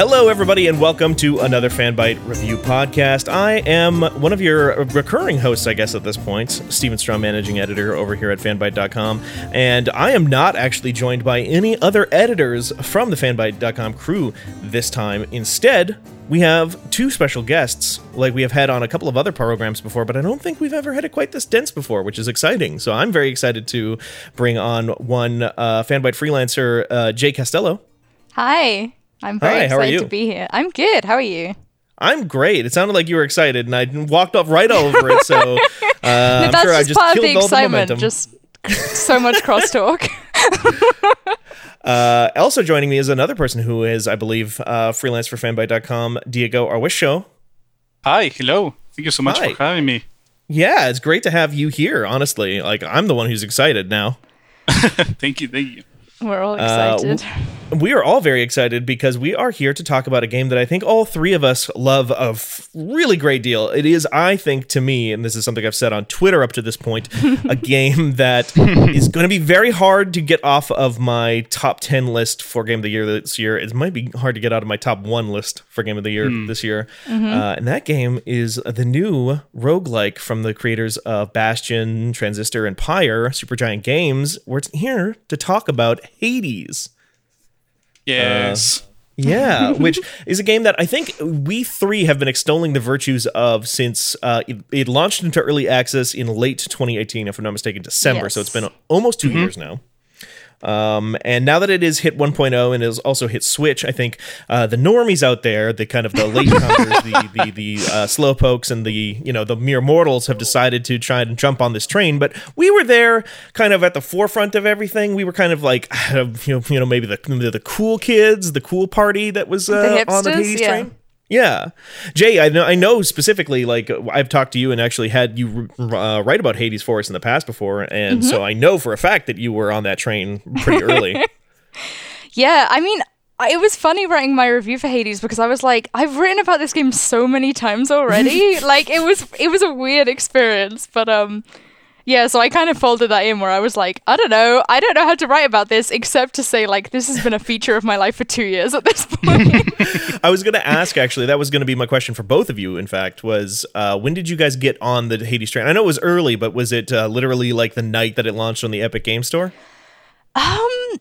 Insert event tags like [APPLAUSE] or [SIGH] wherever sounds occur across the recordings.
Hello, everybody, and welcome to another Fanbyte Review podcast. I am one of your recurring hosts, I guess, at this point, Steven Strom, managing editor over here at fanbyte.com. And I am not actually joined by any other editors from the fanbyte.com crew this time. Instead, we have two special guests, like we have had on a couple of other programs before, but I don't think we've ever had it quite this dense before, which is exciting. So I'm very excited to bring on one uh, Fanbyte freelancer, uh, Jay Castello. Hi. I'm very Hi, how are excited you? to be here. I'm good. How are you? I'm great. It sounded like you were excited, and I walked up right over it. So [LAUGHS] uh, I'm That's sure I just, just part of killed the all the excitement. momentum. just so much [LAUGHS] crosstalk. [LAUGHS] Uh, also joining me is another person who is, I believe, uh, freelance for fanbyte.com, Diego Argüello. Hi, hello. Thank you so much Hi. for having me. Yeah, it's great to have you here. Honestly, like I'm the one who's excited now. Thank you, thank you. We're all Uh, excited. We are all very excited because we are here to talk about a game that I think all three of us love a f- really great deal. It is, I think, to me, and this is something I've said on Twitter up to this point, a [LAUGHS] game that is going to be very hard to get off of my top 10 list for Game of the Year this year. It might be hard to get out of my top one list for Game of the Year this year. Uh, and that game is the new roguelike from the creators of Bastion, Transistor, and Pyre, Supergiant Games. We're here to talk about Hades. Yes. Yeah, which is a game that I think we three have been extolling the virtues of since uh, it, it launched into early access in late 2018, if I'm not mistaken, December. So it's been almost 2 years now. Um, and now that it is hit 1.0 and has also hit Switch, I think uh, the normies out there, the kind of the [LAUGHS] latecomers, the the, the uh, slow pokes, and the you know the mere mortals have decided to try and jump on this train. But we were there, kind of at the forefront of everything. We were kind of like [SIGHS] you know you know maybe the the, cool kids, the cool party that was uh, The on the hipsters, Hades yeah. train. Yeah, Jay, I know I know specifically. Like I've talked to you and actually had you uh, write about Hades for us in the past before, and Mm-hmm. so I know for a fact that you were on that train pretty early. [LAUGHS] yeah, I mean, it was funny writing my review for Hades because I was like, I've written about this game so many times already. [LAUGHS] like it was it was a weird experience, but um yeah, so I kind of folded that in where I was like, I don't know, I don't know how to write about this except to say like this has been a feature of my life for 2 years at this [LAUGHS] point. I was going to ask actually. That was going to be my question for both of you. In fact, was uh, when did you guys get on the Hades train? I know it was early, but was it uh, literally like the night that it launched on the Epic Game Store? Um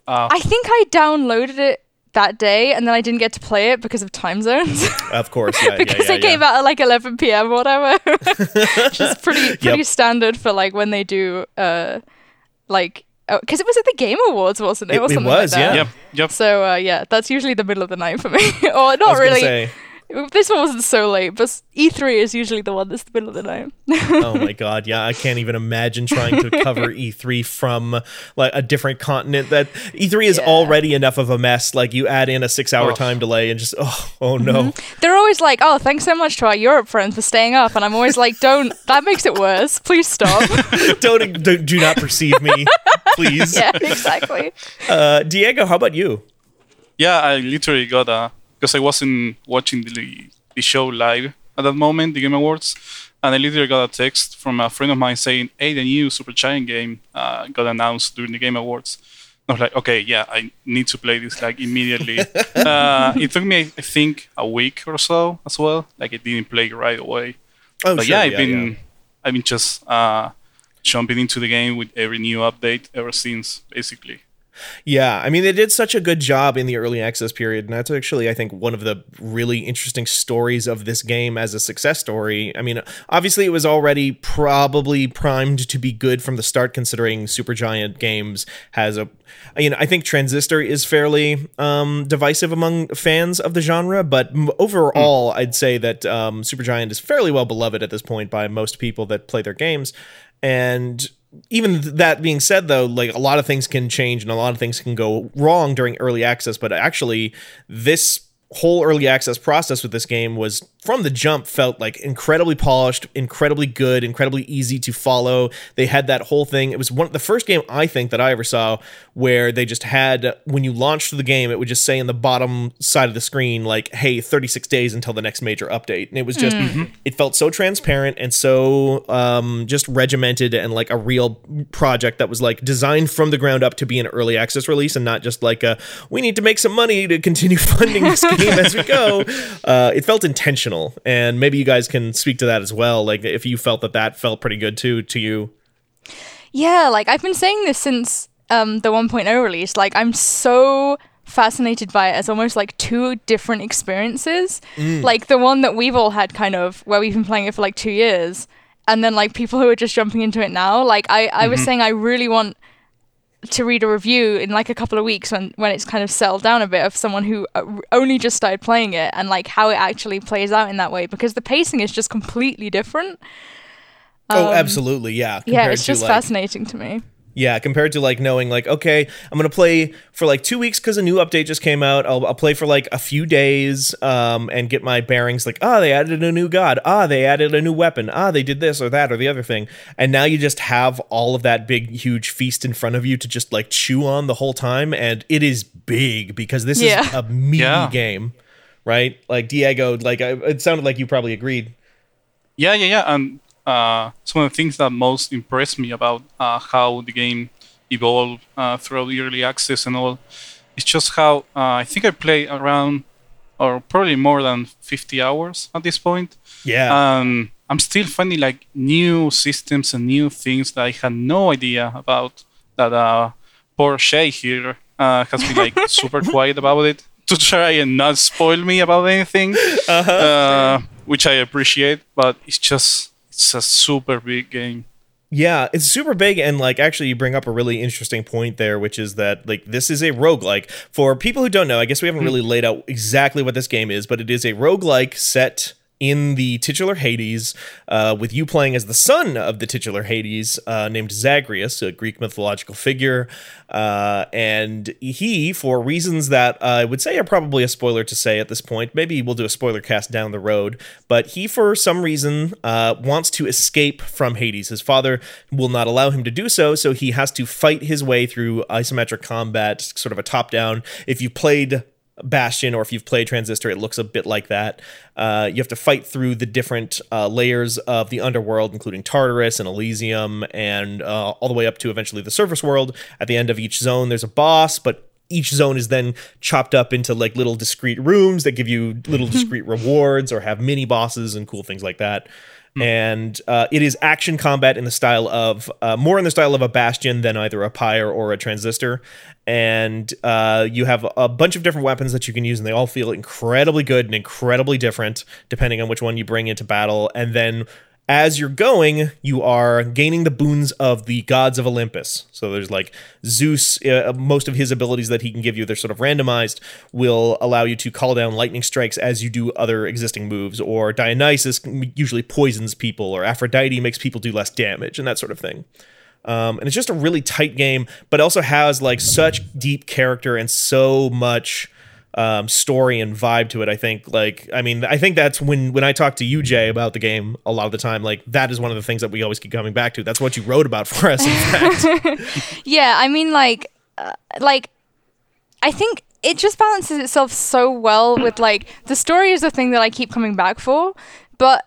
I think I downloaded it that day and then I didn't get to play it because of time zones. [LAUGHS] Of course, yeah, because yeah, yeah, it came out at like 11 p.m. or whatever, [LAUGHS] which is pretty pretty standard for like when they do uh like because it was at the Game Awards, wasn't it? It- or it was, like that. yeah. Yep, yep. So uh, yeah, that's usually the middle of the night for me. [LAUGHS] or not really. say, This one wasn't so late, but E3 is usually the one that's the middle of the night. [LAUGHS] oh my god, yeah, I can't even imagine trying to cover [LAUGHS] E3 from like a different continent. That E3 is Yeah. already enough of a mess. Like you add in a six-hour Oh. time delay, and just oh, oh no. They're always like, "Oh, thanks so much to our Europe friends for staying up," and I'm always like, "Don't. That makes it worse. Please stop." [LAUGHS] don't, don't do not perceive me, please. yeah, exactly. Uh, Diego, how about you? Yeah, I literally got a because I wasn't watching the the show live at that moment, the Game Awards, and I literally got a text from a friend of mine saying, "Hey, the new Supergiant game uh, got announced during the Game Awards." I was like, "Okay, yeah, I need to play this like immediately." [LAUGHS] uh, it took me, I think, a week or so as well. Like, I didn't play right away. Oh, but sure, yeah, I've been yeah. I've been just uh, jumping into the game with every new update ever since, basically. Yeah, I mean, they did such a good job in the early access period, and that's actually, I think, one of the really interesting stories of this game as a success story. I mean, obviously, it was already probably primed to be good from the start, considering Supergiant Games has a. You know, I think Transistor is fairly um, divisive among fans of the genre, but overall, I'd say that um, Supergiant is fairly well beloved at this point by most people that play their games, and even that being said though like a lot of things can change and a lot of things can go wrong during early access but actually this whole early access process with this game was from the jump felt like incredibly polished, incredibly good, incredibly easy to follow. They had that whole thing. It was one the first game I think that I ever saw where they just had when you launched the game, it would just say in the bottom side of the screen like, "Hey, 36 days until the next major update," and it was just it felt so transparent and so um, just regimented and like a real project that was like designed from the ground up to be an early access release and not just like a we need to make some money to continue [LAUGHS] funding this game [LAUGHS] as we go. Uh, it felt intentional and maybe you guys can speak to that as well like if you felt that that felt pretty good too to you Yeah, like I've been saying this since um, the 1.0 release. Like I'm so fascinated by it as almost like two different experiences. Like the one that we've all had kind of where we've been playing it for like 2 years and then like people who are just jumping into it now. Like I I was saying I really want to read a review in like a couple of weeks when when it's kind of settled down a bit of someone who uh, only just started playing it and like how it actually plays out in that way because the pacing is just completely different. oh absolutely yeah Um, Yeah, compared it's just like- fascinating to me. Yeah, compared to like knowing like okay, I'm gonna play for like two weeks because a new update just came out. I'll, I'll play for like a few days um, and get my bearings. Like ah, they added a new god. Ah, they added a new weapon. Ah, they did this or that or the other thing. And now you just have all of that big huge feast in front of you to just like chew on the whole time, and it is big because this is a meaty Yeah. game, right? Like Diego, like I, it sounded like you probably agreed. Yeah, yeah, yeah. And uh, some of the things that most impressed me about uh, how the game evolved uh, throughout the early access and all is just how uh, I think I play around or probably more than 50 hours at this point. Yeah. Um, I'm still finding like new systems and new things that I had no idea about. That uh, poor Shay here uh, has been like [LAUGHS] super quiet about it to try and not spoil me about anything, uh, which I appreciate. But it's just it's a super big game. Yeah, it's super big and like actually you bring up a really interesting point there which is that like this is a roguelike. For people who don't know, I guess we haven't hmm. really laid out exactly what this game is, but it is a roguelike set in the titular Hades, uh, with you playing as the son of the titular Hades, uh, named Zagreus, a Greek mythological figure. Uh, and he, for reasons that I would say are probably a spoiler to say at this point, maybe we'll do a spoiler cast down the road, but he, for some reason, uh, wants to escape from Hades. His father will not allow him to do so, so he has to fight his way through isometric combat, sort of a top down. If you played Bastion, or if you've played Transistor, it looks a bit like that. Uh, you have to fight through the different uh, layers of the underworld, including Tartarus and Elysium, and uh, all the way up to eventually the surface world. At the end of each zone, there's a boss, but each zone is then chopped up into like little discrete rooms that give you little [LAUGHS] discrete rewards or have mini bosses and cool things like that. And uh, it is action combat in the style of uh, more in the style of a bastion than either a pyre or a transistor. And uh, you have a bunch of different weapons that you can use, and they all feel incredibly good and incredibly different depending on which one you bring into battle. And then as you're going, you are gaining the boons of the gods of Olympus. So there's like Zeus, uh, most of his abilities that he can give you, they're sort of randomized, will allow you to call down lightning strikes as you do other existing moves. Or Dionysus usually poisons people, or Aphrodite makes people do less damage, and that sort of thing. Um, and it's just a really tight game, but also has like such deep character and so much um, story and vibe to it. I think, like, I mean, I think that's when when I talk to you, Jay, about the game a lot of the time. Like, that is one of the things that we always keep coming back to. That's what you wrote about for us, in [LAUGHS] fact. [LAUGHS] Yeah, I mean, like, uh, like, I think it just balances itself so well with like the story is the thing that I keep coming back for, but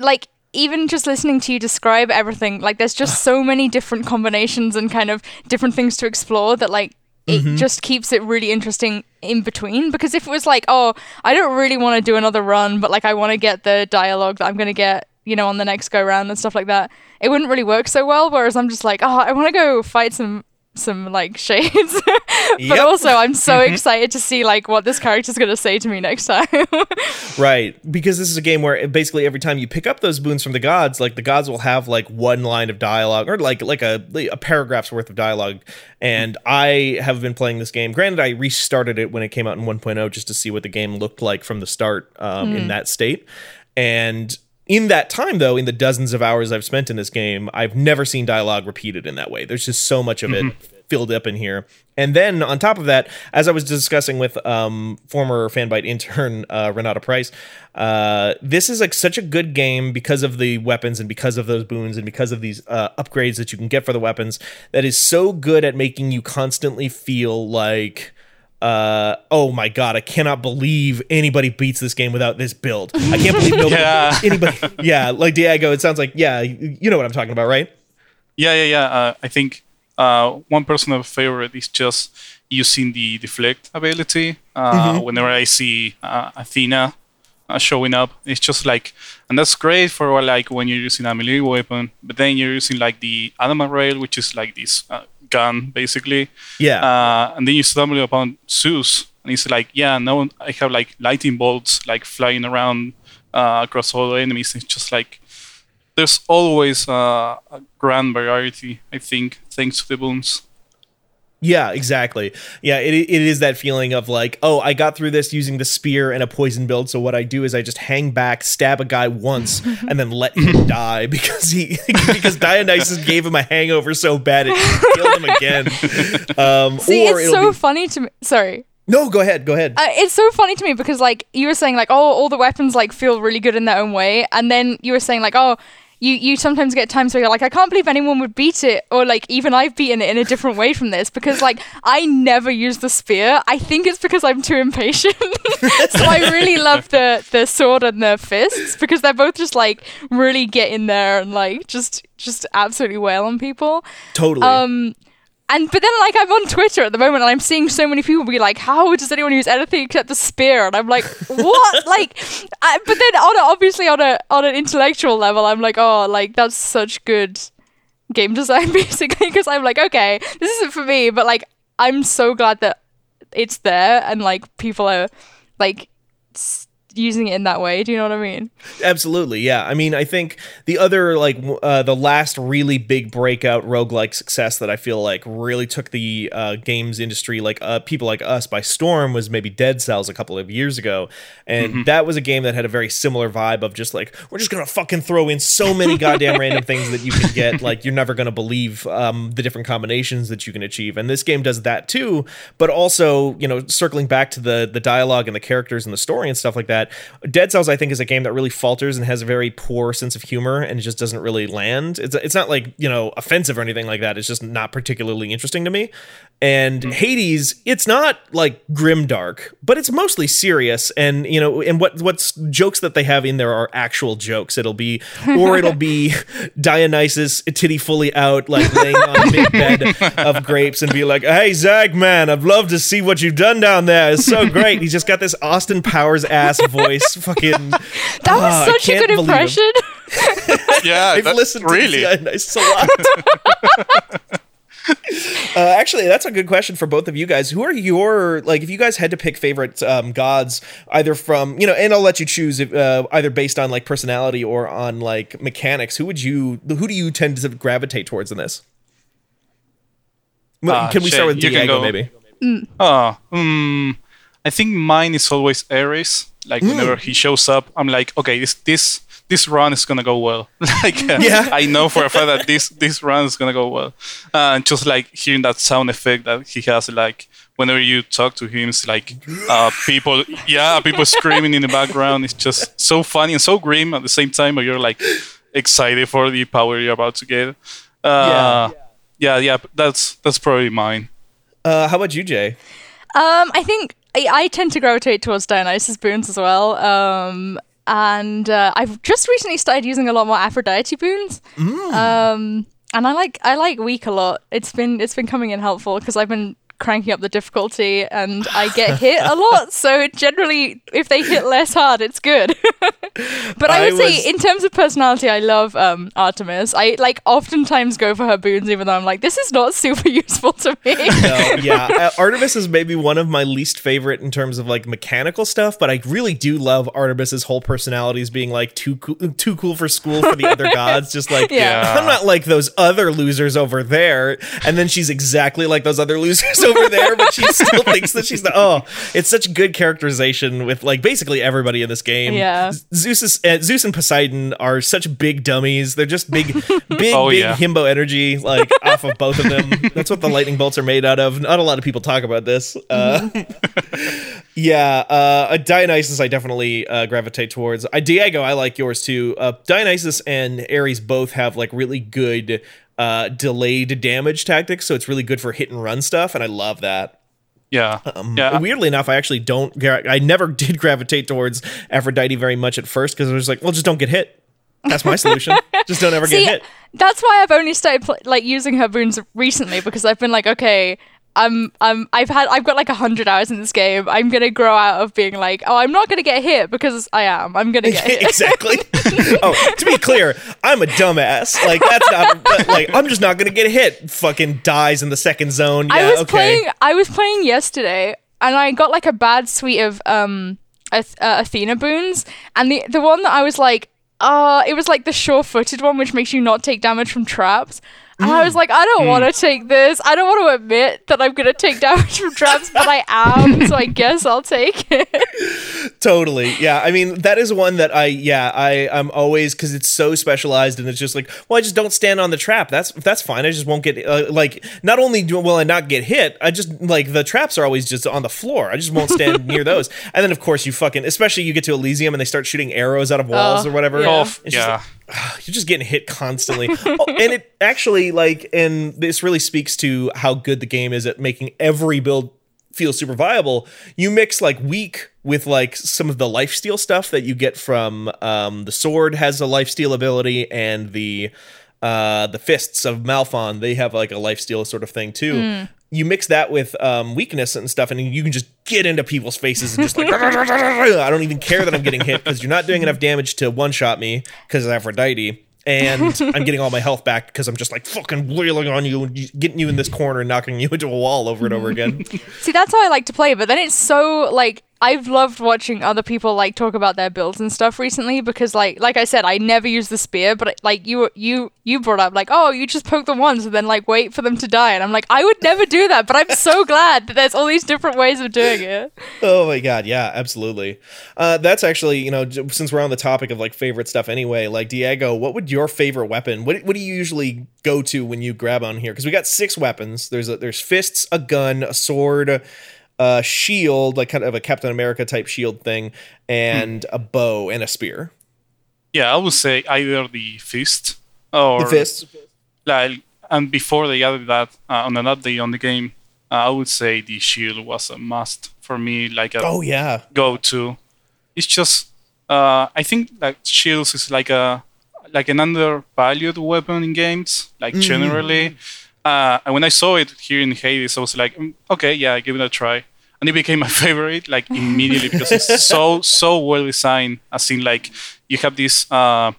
like even just listening to you describe everything, like there's just so many different combinations and kind of different things to explore that like it mm-hmm. just keeps it really interesting in between. Because if it was like oh i don't really want to do another run but like i want to get the dialogue that i'm going to get you know on the next go round and stuff like that it wouldn't really work so well. Whereas i'm just like oh i want to go fight some some like shades. [LAUGHS] but Yep. also I'm so [LAUGHS] excited to see like what this character's gonna say to me next time. [LAUGHS] Right, because this is a game where basically every time you pick up those boons from the gods, like the gods will have like one line of dialogue or like like a a paragraph's worth of dialogue. And I have been playing this game. Granted, I restarted it when it came out in 1.0 just to see what the game looked like from the start um, in that state. And in that time, though, in the dozens of hours I've spent in this game, I've never seen dialogue repeated in that way. There's just so much of it filled up in here. And then on top of that, as I was discussing with um, former fanbyte intern [LAUGHS] uh, Renata Price, uh, this is like such a good game because of the weapons and because of those boons and because of these uh, upgrades that you can get for the weapons. That is so good at making you constantly feel like uh oh my god i cannot believe anybody beats this game without this build i can't believe nobody [LAUGHS] Yeah. anybody yeah like diego it sounds like yeah you know what i'm talking about right Yeah, yeah, yeah. Uh, I think uh, one personal favorite is just using the deflect ability. Uh, Whenever I see uh, Athena uh, showing up, it's just like, and that's great for like when you're using a melee weapon, but then you're using like the Adamant rail, which is like this uh, gun basically. yeah Uh, and then you stumble upon Zeus, and it's like, yeah, no, I have like lightning bolts like flying around uh, across all the enemies. It's just like there's always uh, a grand variety. I think thanks to the boons. Yeah, exactly. Yeah, it, it is that feeling of like, oh, I got through this using the spear and a poison build. So what I do is I just hang back, stab a guy once, [LAUGHS] and then let him die because he [LAUGHS] because Dionysus gave him a hangover so bad it killed him again. [LAUGHS] Um, See, or it's so be- funny to me. Sorry. no, go ahead, go ahead. Uh, it's so funny to me because like you were saying like oh all the weapons like feel really good in their own way and then you were saying like oh you you sometimes get times where you're like I can't believe anyone would beat it or like even I've beaten it in a different way from this because like I never use the spear. I think it's because I'm too impatient. [LAUGHS] So I really love the the sword and the fists because they're both just like really get in there and like just just absolutely wail on people. Totally. um, and but then like I'm on Twitter at the moment and I'm seeing so many people be like, "How does anyone use anything except the spear?" And I'm like, "What?" [LAUGHS] like, I, but then on a, obviously on a on an intellectual level, I'm like, "Oh, like that's such good game design, [LAUGHS] basically." Because I'm like, "Okay, this isn't for me," but like I'm so glad that it's there and like people are like s- using it in that way. Do you know what I mean? Absolutely, yeah. I mean, I think the other like uh, the last really big breakout roguelike success that I feel like really took the uh, games industry, like uh, people like us, by storm was maybe Dead Cells a couple of years ago, and that was a game that had a very similar vibe of just like we're just gonna fucking throw in so many goddamn random [LAUGHS] things that you can get, like you're never gonna believe um, the different combinations that you can achieve, and this game does that too. But also, you know, circling back to the the dialogue and the characters and the story and stuff like that. Dead Cells, I think, is a game that really falters and has a very poor sense of humor and it just doesn't really land. It's it's not like you know offensive or anything like that. It's just not particularly interesting to me. And mm-hmm. Hades, it's not like grim dark, but it's mostly serious. And you know, and what what's jokes that they have in there are actual jokes. It'll be, or it'll be [LAUGHS] Dionysus titty fully out, like laying on a big bed of grapes, and be like, "Hey Zag, man, I'd love to see what you've done down there. It's so great." He's just got this Austin Powers ass voice. [LAUGHS] Fucking, That Ah, was I such a good believe him. [LAUGHS] Yeah, impression. Uh, I've that- listened really. to Dionysus a lot. Uh, actually, that's a good question for both of you guys. Who are your like? If you guys had to pick favorite um, gods, either from you know, and I'll let you choose if, uh, either based on like personality or on like mechanics. Who would you? Who do you tend to gravitate towards in this? Well, Ah, can we start with you can Diego? go. Maybe. Oh, um, I think mine is always Ares. Like whenever he shows up, I'm like, okay, this this this run is gonna go well. [LAUGHS] like, uh, Yeah. I know for a fact that this this run is gonna go well. Uh, and just like hearing that sound effect that he has, like whenever you talk to him, it's like uh, people, yeah, people screaming in the background. It's just so funny and so grim at the same time. But you're like excited for the power you're about to get. Uh, yeah, yeah, that's that's probably mine. Uh, how about you, Jay? Um, I think I, I tend to gravitate towards Dionysus boons as well. Um, and uh, I've just recently started using a lot more Aphrodite boons. Um, and I like I like weak a lot. It's been it's been coming in helpful because I've been cranking up the difficulty, and I get hit a lot. [LAUGHS] So generally, if they hit less hard, it's good. [LAUGHS] but I I would say, in terms of personality, I love um, Artemis. I like oftentimes go for her boons, even though I'm like, this is not [LAUGHS] super useful to me. No, yeah. Uh, Artemis is maybe one of my least favorite in terms of like mechanical stuff, but I really do love Artemis's whole personality as being like too cool, too cool for school for the other gods. Just like, Yeah. I'm not like those other losers over there. And then she's exactly like those other losers over there, but she still thinks that she's the. Oh, it's such good characterization with like basically everybody in this game. Yeah. Zeus is uh, Zeus and Poseidon are such big dummies. They're just big, [LAUGHS] big, Oh, big yeah. himbo energy like off of both of them. That's what the lightning bolts are made out of. Not a lot of people talk about this. Uh, [LAUGHS] yeah, uh, Dionysus I definitely uh, gravitate towards. Uh, Diego, I like yours too. Uh, Dionysus and Ares both have like really good uh, delayed damage tactics, so it's really good for hit and run stuff, and I love that. Yeah, Um, yeah. Weirdly enough, I actually don't. I never [LAUGHS] did gravitate towards Aphrodite very much at first because I was like, well, just don't get hit. That's my solution. [LAUGHS] just don't ever See, get hit. that's why I've only started pl- like using her boons recently because I've been like, okay, I'm, I'm, I've had, I've got like a hundred hours in this game. I'm gonna grow out of being like, oh, I'm not gonna get hit because I am. I'm gonna get [LAUGHS] hit. exactly. [LAUGHS] oh, to be clear, I'm a dumbass. Like that's not like I'm just not gonna get hit. Fucking dies in the second zone. Yeah, I was okay. playing, I was playing yesterday, and I got like a bad suite of um, Ath- uh, Athena boons, and the the one that I was like, uh, it was like the sure-footed one, which makes you not take damage from traps. And I was Mm. like, I don't want to take this. I don't want to admit that I'm gonna take damage from traps, but I am. So I guess I'll take it. [LAUGHS] Totally. Yeah. I mean, that is one that I, yeah, I, I'm always, cause it's so specialized and it's just like, well, I just don't stand on the trap. That's, that's fine. I just won't get, uh, like, not only do, will I not get hit, I just, like, the traps are always just on the floor. I just won't stand near [LAUGHS] those. And then, of course, you fucking, especially you get to Elysium and they start shooting arrows out of walls Oh, or whatever. yeah. Oh, It's just yeah. [SIGHS] you're just getting hit constantly. oh, and it [LAUGHS] actually like and this really speaks to how good the game is at making every build feel super viable. You mix like weak with like some of the lifesteal stuff that you get from um the sword has a lifesteal ability and the uh the fists of Malphon, they have like a lifesteal sort of thing too. You mix that with um, weakness and stuff, and you can just get into people's faces and just like [LAUGHS] I don't even care that I'm getting hit because you're not doing enough damage to one shot me because of Aphrodite. And [LAUGHS] I'm getting all my health back because I'm just like fucking wheeling on you and getting you in this corner and knocking you into a wall over and over again. [LAUGHS] See, that's how I like to play, but then it's so like I've loved watching other people like talk about their builds and stuff recently because like like I said, I never use the spear, but like you you you brought up like, oh, you just poke them once and then like wait for them to die, and I'm like, I would never do that, but I'm so [LAUGHS] glad that there's all these different ways of doing it. Oh my god, yeah, absolutely. Uh, that's actually, you know, since we're on the topic of like favorite stuff anyway, like Diego, what would your favorite weapon? What what do you usually go to when you grab on here? Because we got six weapons. There's a, there's fists, a gun, a sword, a shield, like kind of a Captain America type shield thing, and a bow and a spear. Yeah, I would say either the fist or The fist. like and before they added that uh, on an update on the game, uh, I would say the shield was a must for me, like a Oh yeah. go-to. It's just uh, I think like shields is like a like an undervalued weapon in games, like generally. Uh, and when I saw it here in Hades, I was like, "Mm, okay, yeah, give it a try. And it became my [LAUGHS] favorite like immediately because it's [LAUGHS] so so well designed. As in like you have this uh,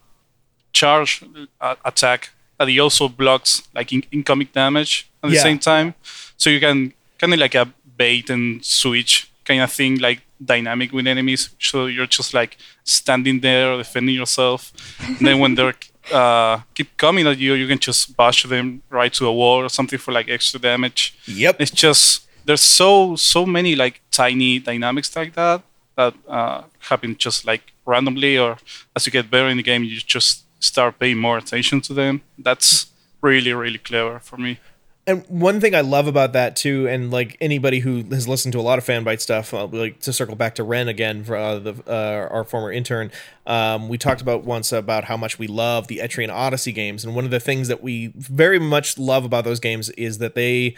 charge uh, attack that he also blocks like in- incoming damage at the Yeah. same time. So you can kind of like a bait and switch kind of thing, like dynamic with enemies. So you're just like standing there defending yourself. and then when they're uh, keep coming at you, you can just bash them right to a wall or something for like extra damage. Yep. It's just there's so so many like tiny dynamics like that that uh, happen just like randomly or as you get better in the game you just start paying more attention to them that's really really clever for me And one thing I love about that too, and like anybody who has listened to a lot of fanbyte stuff, uh, like to circle back to Ren again, for uh, the uh, our former intern, um, we talked about once about how much we love the Etrian Odyssey games, and one of the things that we very much love about those games is that they,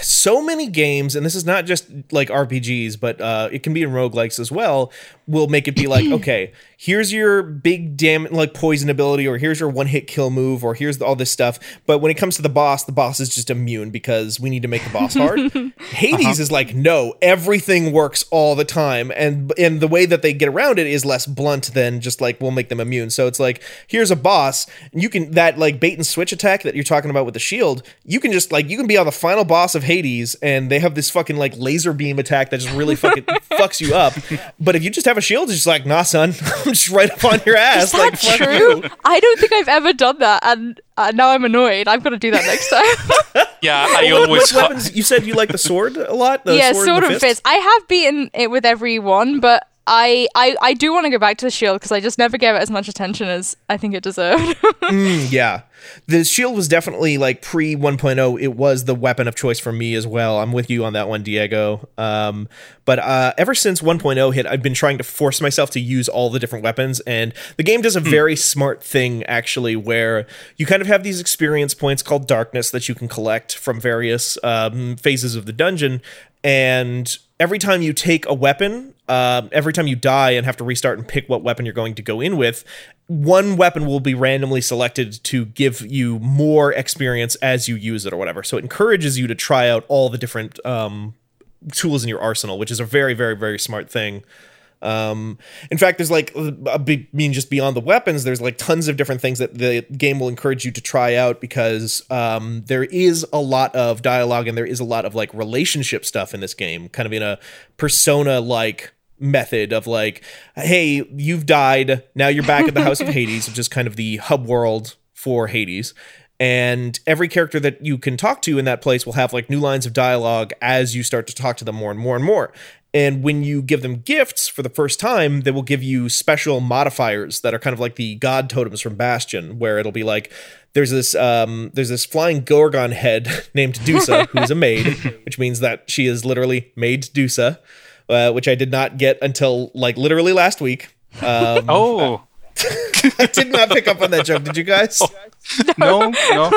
so many games, and this is not just like RPGs, but uh, it can be in roguelikes as well, will make it be like, [CLEARS THROAT] okay, here's your big damn like poison ability, or here's your one hit kill move, or here's all this stuff. But when it comes to the boss, the boss is just immune because we need to make the boss hard. [LAUGHS] Hades is uh-huh. like, no, everything works all the time, and and the way that they get around it is less blunt than just like we'll make them immune. So it's like here's a boss, and you can that like bait and switch attack that you're talking about with the shield. You can just like you can be on the final boss of Hades, and they have this fucking like laser beam attack that just really fucking [LAUGHS] fucks you up. But if you just have a shield, it's just like, nah, son, I'm [LAUGHS] just right up on your ass. Is that like, true? you. I don't think I've ever done that, and uh, now I'm annoyed. I'm gonna do that next time. [LAUGHS] Yeah, I What, always. what weapons? You said you like the sword a lot. The yeah, sword, sword and, and the fist. I have beaten it with every one, but I I, I do want to go back to the shield because I just never gave it as much attention as I think it deserved. [LAUGHS] Yeah. The shield was definitely like pre 1.0 it was the weapon of choice for me as well. I'm with you on that one Diego. Um but uh ever since 1.0 hit I've been trying to force myself to use all the different weapons and the game does a very smart thing actually where you kind of have these experience points called darkness that you can collect from various um phases of the dungeon and every time you take a weapon, um, every time you die and have to restart and pick what weapon you're going to go in with, one weapon will be randomly selected to give you more experience as you use it or whatever. So it encourages you to try out all the different um, tools in your arsenal, which is a very, very, very smart thing. Um, in fact, there's like, a big, I mean, just beyond the weapons, there's like tons of different things that the game will encourage you to try out because um, there is a lot of dialogue and there is a lot of like relationship stuff in this game, kind of in a persona like method of like, hey, you've died, now you're back at the House of [LAUGHS] Hades, which is kind of the hub world for Hades. And every character that you can talk to in that place will have like new lines of dialogue as you start to talk to them more and more and more. And when you give them gifts for the first time, they will give you special modifiers that are kind of like the god totems from Bastion, where it'll be like there's this um, there's this flying Gorgon head [LAUGHS] named Dusa, who is a maid, [LAUGHS] which means that she is literally maid Dusa, uh, which I did not get until like literally last week. Um, Oh [LAUGHS] I did not pick up on that joke. Did you guys? no, no.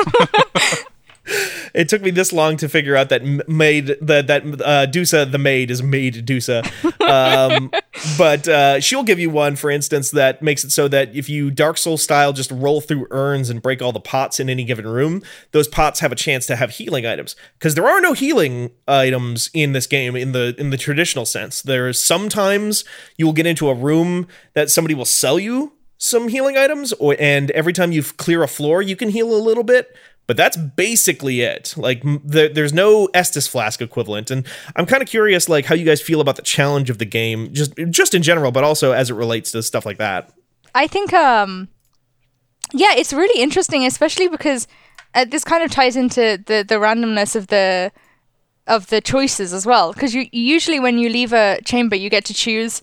It took me this long to figure out that maid that that uh, Dusa the maid is maid Dusa, [LAUGHS] um, but uh, she'll give you one, for instance, that makes it so that if you Dark Soul style just roll through urns and break all the pots in any given room, those pots have a chance to have healing items. Because there are no healing items in this game in the in the traditional sense. There's sometimes you will get into a room that somebody will sell you some healing items, or and every time you clear a floor, you can heal a little bit but that's basically it. Like there, there's no Estus flask equivalent, and I'm kind of curious, like how you guys feel about the challenge of the game, just just in general, but also as it relates to stuff like that. I think, um, yeah, it's really interesting, especially because uh, this kind of ties into the the randomness of the of the choices as well. Because you usually when you leave a chamber, you get to choose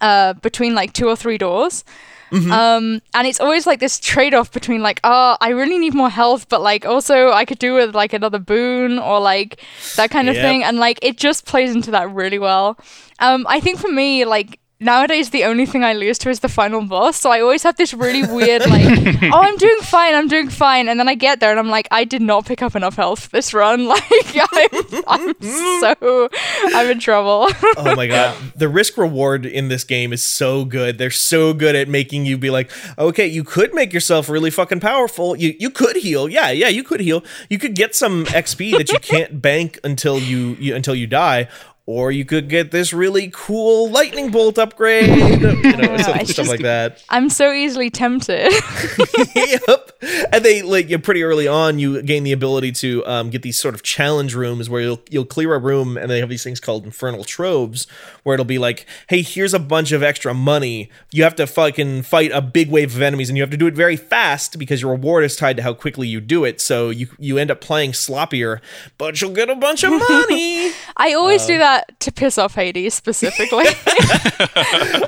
uh, between like two or three doors. Um, and it's always like this trade off between like, oh, I really need more health, but like also I could do with like another boon or like that kind of Yep. thing. And like it just plays into that really well. Um, I think for me, like nowadays the only thing I lose to is the final boss. So I always have this really weird like, [LAUGHS] oh, I'm doing fine, I'm doing fine, and then I get there and I'm like, I did not pick up enough health this run. [LAUGHS] Like I'm, I'm so I'm in trouble. Oh my god, the risk reward in this game is so good. They're so good at making you be like, okay, you could make yourself really fucking powerful. You you could heal, yeah, yeah, you could heal. You could get some XP that you can't bank until you, you until you die. Or you could get this really cool lightning bolt upgrade, [LAUGHS] you know, stuff, stuff just- like that. [LAUGHS] I'm so easily tempted. [LAUGHS] yep. And they like you pretty early on you gain the ability to um, get these sort of challenge rooms where you'll you'll clear a room and they have these things called infernal troves where it'll be like, hey, here's a bunch of extra money. You have to fucking fight a big wave of enemies and you have to do it very fast because your reward is tied to how quickly you do it. So you you end up playing sloppier, but you'll get a bunch of money. I always Um, do that to piss off Hades specifically. [LAUGHS]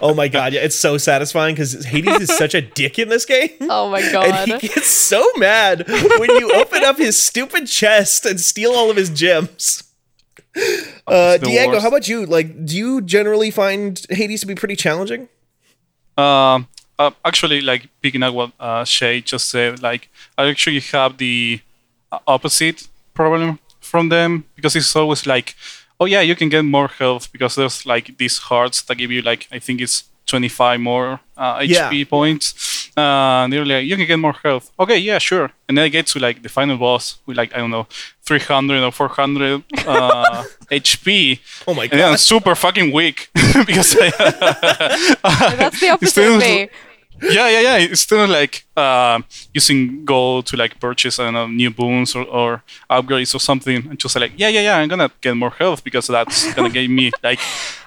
oh my god, yeah, it's so satisfying because Hades is such a dick in this game. [LAUGHS] oh my And god. he gets so mad when you open up his stupid chest and steal all of his gems. Uh, Diego, worst. how about you? Like, do you generally find Hades to be pretty challenging? Um, uh, actually, like picking up what uh, Shay just said, like I actually have the uh, opposite problem from them because it's always like, oh yeah, you can get more health because there's like these hearts that give you like I think it's 25 more uh, Yeah. HP points. Uh, and they're like, you can get more health. Okay, yeah, sure. And then I get to like the final boss with like I don't know, 300 or 400 uh, [LAUGHS] HP. Oh my And then I'm god. super fucking weak [LAUGHS] because I, That's the [LAUGHS] opposite still- of me. Yeah, yeah, yeah. It's still like uh, using gold to like purchase I know, new boons or, or upgrades or something. And just like, yeah, yeah, yeah. I'm gonna get more health because that's gonna give me [LAUGHS] like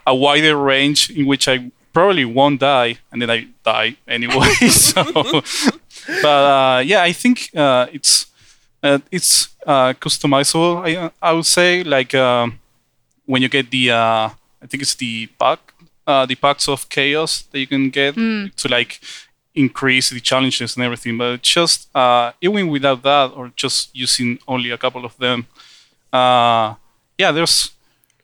a wider range in which I probably won't die, and then I die anyway. [LAUGHS] so, but uh, yeah, I think uh, it's uh, it's uh, customizable. I I would say like um, when you get the uh, I think it's the pack uh, the packs of chaos that you can get to like increase the challenges and everything. But just uh, even without that, or just using only a couple of them, uh, yeah, there's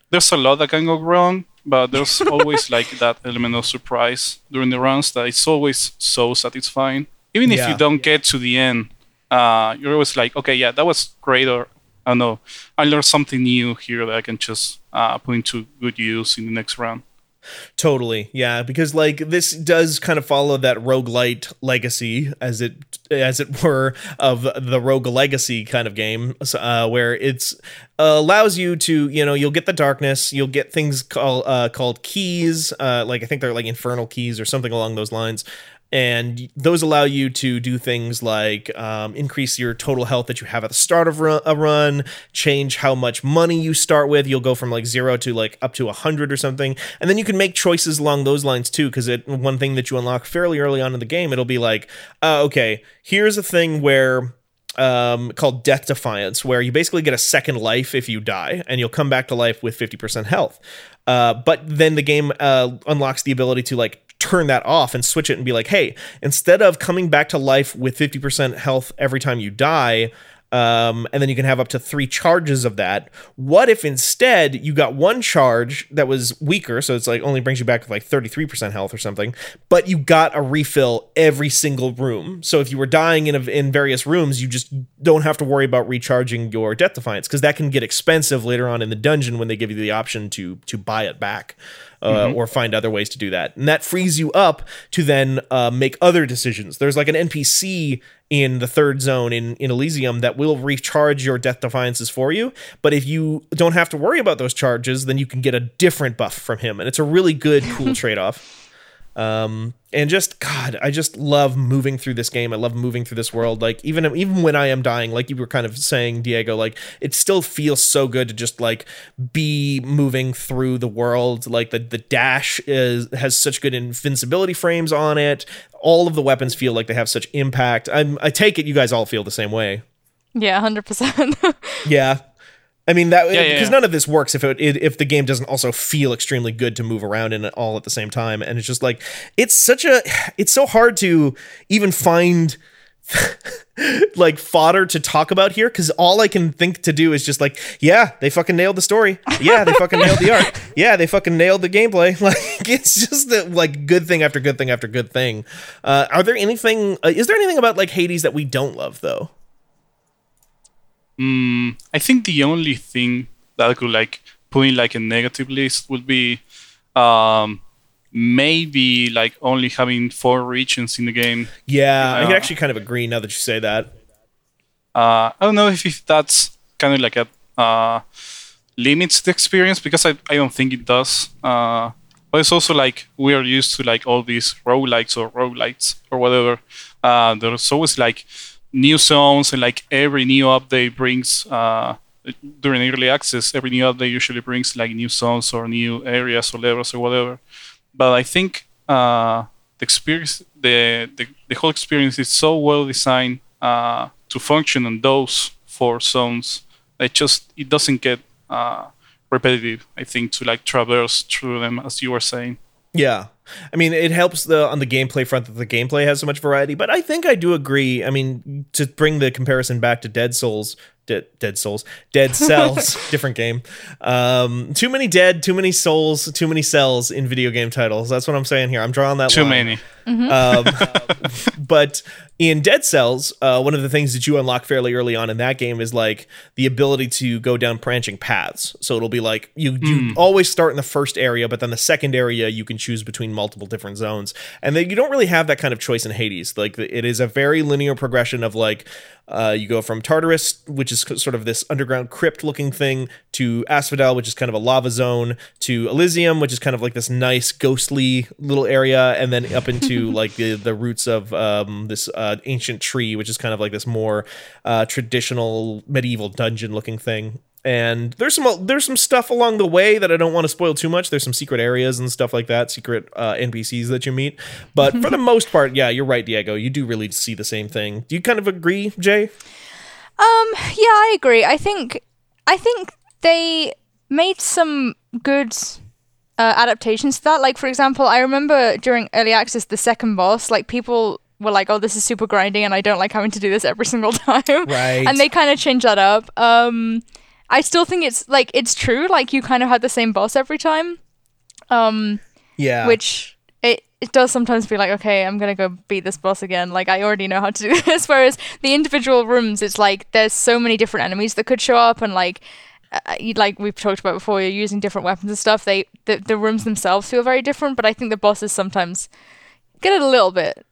there's a lot that can go wrong. But there's [LAUGHS] always like that element of surprise during the runs that it's always so satisfying. Even if you don't get to the end, uh, you're always like, okay, yeah, that was great, or I don't know, I learned something new here that I can just uh, put into good use in the next round. Totally. Yeah, because like this does kind of follow that roguelite legacy as it as it were of the rogue legacy kind of game uh, where it's uh, allows you to, you know, you'll get the darkness, you'll get things called uh, called keys, uh, like I think they're like infernal keys or something along those lines. And those allow you to do things like um, increase your total health that you have at the start of ru- a run, change how much money you start with. You'll go from like zero to like up to a hundred or something, and then you can make choices along those lines too. Because it one thing that you unlock fairly early on in the game, it'll be like, uh, okay, here's a thing where um, called Death Defiance, where you basically get a second life if you die, and you'll come back to life with 50% health. Uh, but then the game uh, unlocks the ability to like turn that off and switch it and be like, hey, instead of coming back to life with 50% health every time you die, um, and then you can have up to three charges of that. What if instead you got one charge that was weaker, so it's like only brings you back with like 33% health or something, but you got a refill every single room. So if you were dying in a, in various rooms, you just don't have to worry about recharging your death defiance because that can get expensive later on in the dungeon when they give you the option to to buy it back. Uh, Or find other ways to do that, and that frees you up to then uh, make other decisions. There's like an NPC in the third zone in, in Elysium that will recharge your death defiances for you. But if you don't have to worry about those charges, then you can get a different buff from him. And it's a really good, cool [LAUGHS] trade off. Um, and just God, I just love moving through this game. I love moving through this world. Like even even when I am dying, like you were kind of saying, Diego, like it still feels so good to just like be moving through the world. Like the the dash is has such good invincibility frames on it. All of the weapons feel like they have such impact. I'm I take it you guys all feel the same way. Yeah, hundred percent. [LAUGHS] Yeah. I mean that Yeah, yeah, because yeah. none of this works if it, it if the game doesn't also feel extremely good to move around in it all at the same time. And it's just like it's such a it's so hard to even find [LAUGHS] like fodder to talk about here because all I can think to do is just like yeah they fucking nailed the story. Yeah they fucking nailed the art. [LAUGHS] Yeah they fucking nailed the gameplay. [LAUGHS] Like it's just the, like good thing after good thing after good thing. Uh, are there anything uh, is there anything about like Hades that we don't love though I think the only thing that I could like put in like a negative list would be um, maybe like only having four regions in the game. yeah I can actually kind of agree now that you say that Uh, I don't know if, if that's kind of like a uh, limits the experience because I, I don't think it does. Uh, but it's also like we are used to like all these roguelikes or roguelites or whatever. Uh, there's always like new zones and like every new update brings uh, during early access, every new update usually brings like new zones or new areas or levels or whatever. But I think uh, the experience, the, the the whole experience is so well designed uh, to function on those four zones. It just it doesn't get uh, repetitive. I think to like traverse through them as you were saying. Yeah. I mean, it helps the on the gameplay front that the gameplay has so much variety, but I think I do agree. I mean, to bring the comparison back to Dead Souls, De- Dead Souls, Dead [LAUGHS] Cells, different game. Um, too many dead, too many souls, too many cells in video game titles. That's what I'm saying here. I'm drawing that Too line. many. Um, [LAUGHS] but in Dead Cells, uh, one of the things that you unlock fairly early on in that game is like the ability to go down branching paths. So it'll be like you you always start in the first area, but then the second area you can choose between multiple different zones, and then you don't really have that kind of choice in Hades. Like it is a very linear progression of like uh, you go from Tartarus, which is sort of this underground crypt looking thing, to Asphodel, which is kind of a lava zone, to Elysium, which is kind of like this nice ghostly little area, and then up into like the, the roots of um, this uh, ancient tree, which is kind of like this more uh, traditional medieval dungeon looking thing. And there's some there's some stuff along the way that I don't want to spoil too much. There's some secret areas and stuff like that, secret uh, NPCs that you meet. But for the [LAUGHS] most part, yeah, you're right, Diego. You do really see the same thing. Do you kind of agree, Jay? Um, yeah, I agree. I think I think they made some good uh, adaptations to that. Like for example, I remember during early access, the second boss, like people were like, "Oh, this is super grinding, and I don't like having to do this every [LAUGHS] single time." Right. And they kind of changed that up. Um, I still think it's like it's true. Like you kind of had the same boss every time. Um, Yeah. which it, it does sometimes be like, okay, I'm gonna go beat this boss again. Like I already know how to do [LAUGHS] this. Whereas the individual rooms, it's like there's so many different enemies that could show up, and like, uh, you- like we've talked about before, you're using different weapons and stuff. They the the rooms themselves feel very different, but I think the bosses sometimes get it a little bit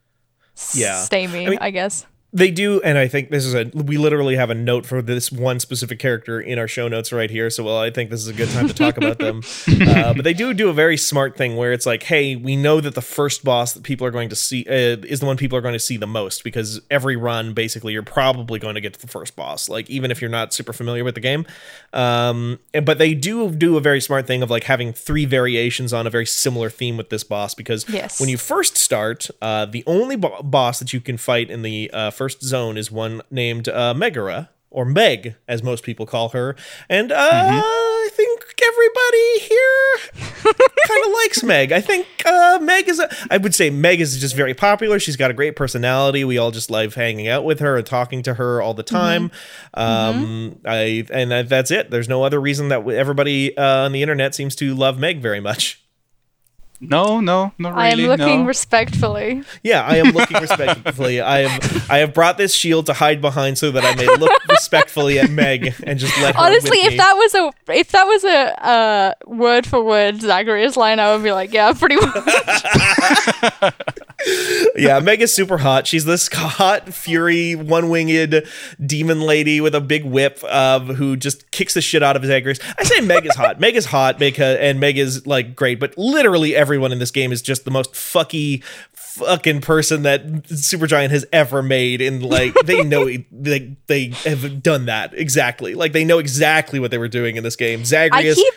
Yeah. samey, I mean- I guess. They do, and I think this is a. We literally have a note for this one specific character in our show notes right here. So, well, I think this is a good time to talk about them. [LAUGHS] Uh, but they do do a very smart thing where it's like, hey, we know that the first boss that people are going to see uh, is the one people are going to see the most because every run, basically, you're probably going to get to the first boss. Like, even if you're not super familiar with the game, um, and- but they do do a very smart thing of like having three variations on a very similar theme with this boss because Yes. when you first start, uh, the only bo- boss that you can fight in the uh, first zone is one named uh, Megara, or Meg, as most people call her. And uh, I think everybody here [LAUGHS] kind of likes Meg. I think uh, Meg is, a, I would say Meg is just very popular. She's got a great personality. We all just love hanging out with her and talking to her all the time. Um, I and uh, that's it. There's no other reason that everybody uh, on the internet seems to love Meg very much. No, no, not really. I am looking no. respectfully. Yeah, I am looking respectfully. I have I have brought this shield to hide behind so that I may look respectfully at Meg and just let her. Honestly, with if me. that was a if that was a uh, word for word Zagreus line, I would be like, yeah, pretty much. [LAUGHS] yeah, Meg is super hot. She's this hot fury, one winged demon lady with a big whip, um, who just kicks the shit out of Zagreus. I say Meg is hot. Meg is hot because and Meg is like great, but literally everyone in this game is just the most fucky fucking person that Supergiant has ever made and like they [LAUGHS] know they they have done that exactly. Like they know exactly what they were doing in this game. I Zagreus keep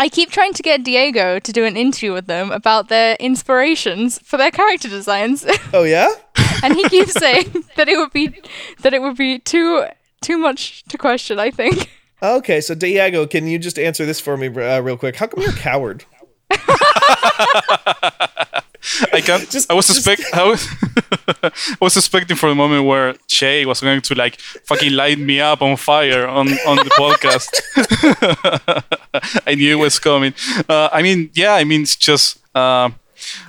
I keep trying to get Diego to do an interview with them about their inspirations for their character designs, [LAUGHS] oh yeah? And he keeps saying [LAUGHS] that it would be that it would be too too much to question. I think. okay so Diego can you just answer this for me uh, real quick? How come you're a coward I can't. Just- I was just- suspect. I was, [LAUGHS] I was suspecting for the moment where Jay was going to like fucking light me up on fire on on the podcast. [LAUGHS] I knew it was coming. Uh, I mean, yeah. I mean, it's just. Uh,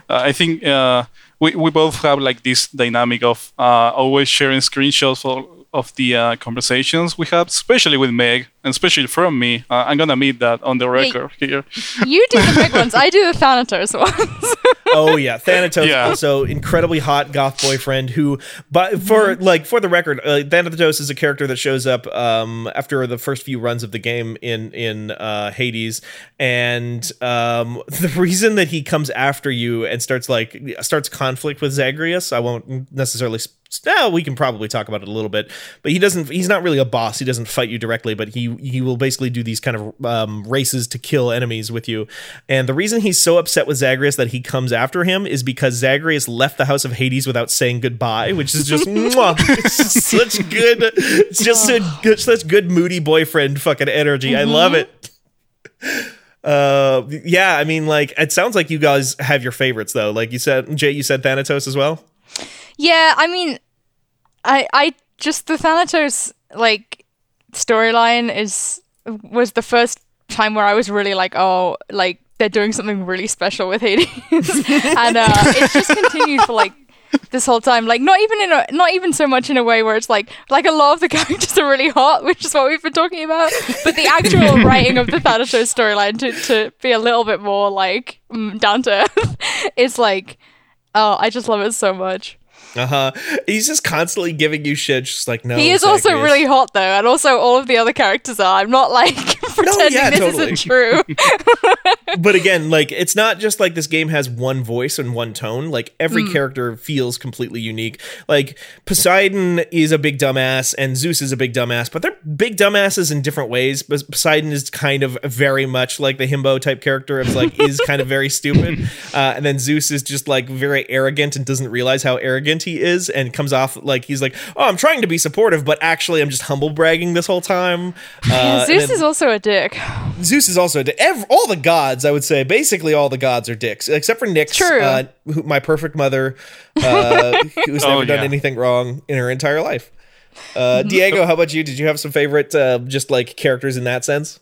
I think uh, we we both have like this dynamic of uh, always sharing screenshots of, of the uh, conversations we have, especially with Meg, and especially from me. Uh, I'm gonna meet that on the record here. You do the big ones. I do the Thanatos [LAUGHS] ones. oh yeah, Thanatos Yeah. also incredibly hot goth boyfriend who, but for like for the record, uh, Thanatos is a character that shows up um, after the first few runs of the game in in uh, Hades, and um, [LAUGHS] the reason that he comes after you and starts like starts conflict with Zagreus, I won't necessarily. Sp- no, we can probably talk about it a little bit, but he doesn't. He's not really a boss. He doesn't fight you directly, but he he will basically do these kind of um, races to kill enemies with you. And the reason he's so upset with Zagreus that he comes after him is because Zagreus left the House of Hades without saying goodbye, which is just mwah, it's [LAUGHS] just such good. It's just such good, such good moody boyfriend fucking energy. I love it. Uh, yeah, I mean, like it sounds like you guys have your favorites though. Like you said, Jay, you said Thanatos as well. Yeah, I mean, I I just the Thanatos like storyline is was the first time where I was really like, oh, like they're doing something really special with Hades, [LAUGHS] and uh, it's just continued for like this whole time. Like not even in a not even so much in a way where it's like like a lot of the [LAUGHS] characters are really hot, which is what we've been talking about. But the actual [LAUGHS] writing of the Thanatos storyline to to be a little bit more like mm, down to earth is like oh I just love it so much. Uh huh. He's just constantly giving you shit. Just like no. He is also really hot though, and also all of the other characters are. I'm not like [LAUGHS] pretending yeah, this totally. isn't true. [LAUGHS] but again, like it's not just like this game has one voice and one tone. Like every character feels completely unique. Like Poseidon is a big dumbass and Zeus is a big dumbass, but they're big dumbasses in different ways. But Poseidon is kind of very much like the himbo type character. It's like is kind of very stupid, [LAUGHS] uh, and then Zeus is just like very arrogant and doesn't realize how arrogant he is, and comes off like he's like, oh, I'm trying to be supportive, but actually I'm just humble bragging this whole time. Uh, Zeus then- is also a dick. Zeus is also a dick. Ev- all the gods, I would say, basically all the gods are dicks, except for Nyx, True. Uh, who, my perfect mother, uh, [LAUGHS] who's never Oh, done yeah. anything wrong in her entire life. Uh, Diego, how about you? Did you have some favorite, uh, just like characters in that sense?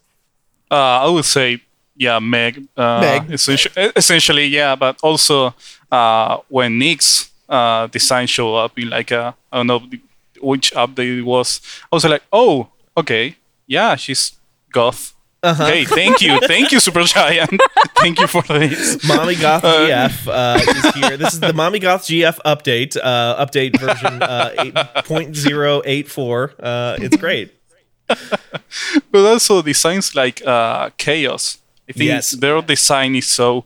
Uh, I would say, yeah, Meg. Uh, Meg. Essentially, essentially, yeah, but also uh, when Nyx uh, design show up in like a, I don't know which update it was, I was like, oh, okay, yeah, she's goth. Uh-huh. Okay, thank you, thank you, Supergiant, [LAUGHS] thank you for this. Mommy Goth GF uh, is here. This is the Mommy Goth GF update, uh, update version uh, 8.084. Uh, it's great. [LAUGHS] But also designs like uh, Chaos. I think Yes. their design is so.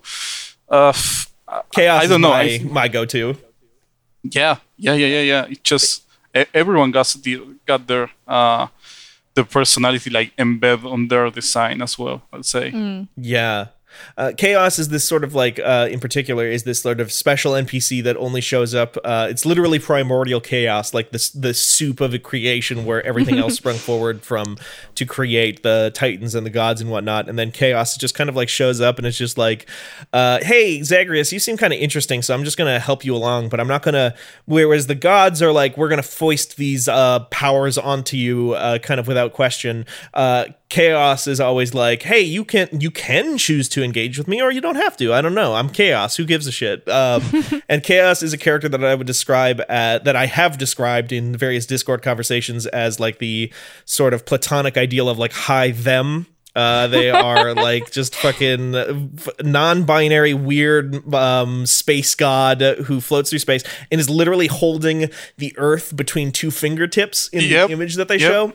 Uh, f- Chaos I don't know. my, my go-to. yeah yeah yeah yeah yeah it just everyone got the got their uh the personality like embed on their design as well i'd say mm. Yeah. Uh, Chaos is this sort of like, uh, in particular, is this sort of special NPC that only shows up. Uh, it's literally primordial chaos, like this the soup of a creation where everything else [LAUGHS] sprung forward from to create the titans and the gods and whatnot. And then Chaos just kind of like shows up and it's just like, uh, "Hey, Zagreus, you seem kind of interesting, so I'm just gonna help you along, but I'm not gonna." Whereas the gods are like, "We're gonna foist these uh, powers onto you, uh, kind of without question." Chaos is always like hey you can you can choose to engage with me or you don't have to i don't know i'm chaos who gives a shit um, [LAUGHS] and chaos is a character that i would describe uh, that i have described in various discord conversations as like the sort of platonic ideal of like high them uh, they are [LAUGHS] like just fucking uh, non-binary weird um, space god who floats through space and is literally holding the earth between two fingertips in Yep. the image that they Yep. show.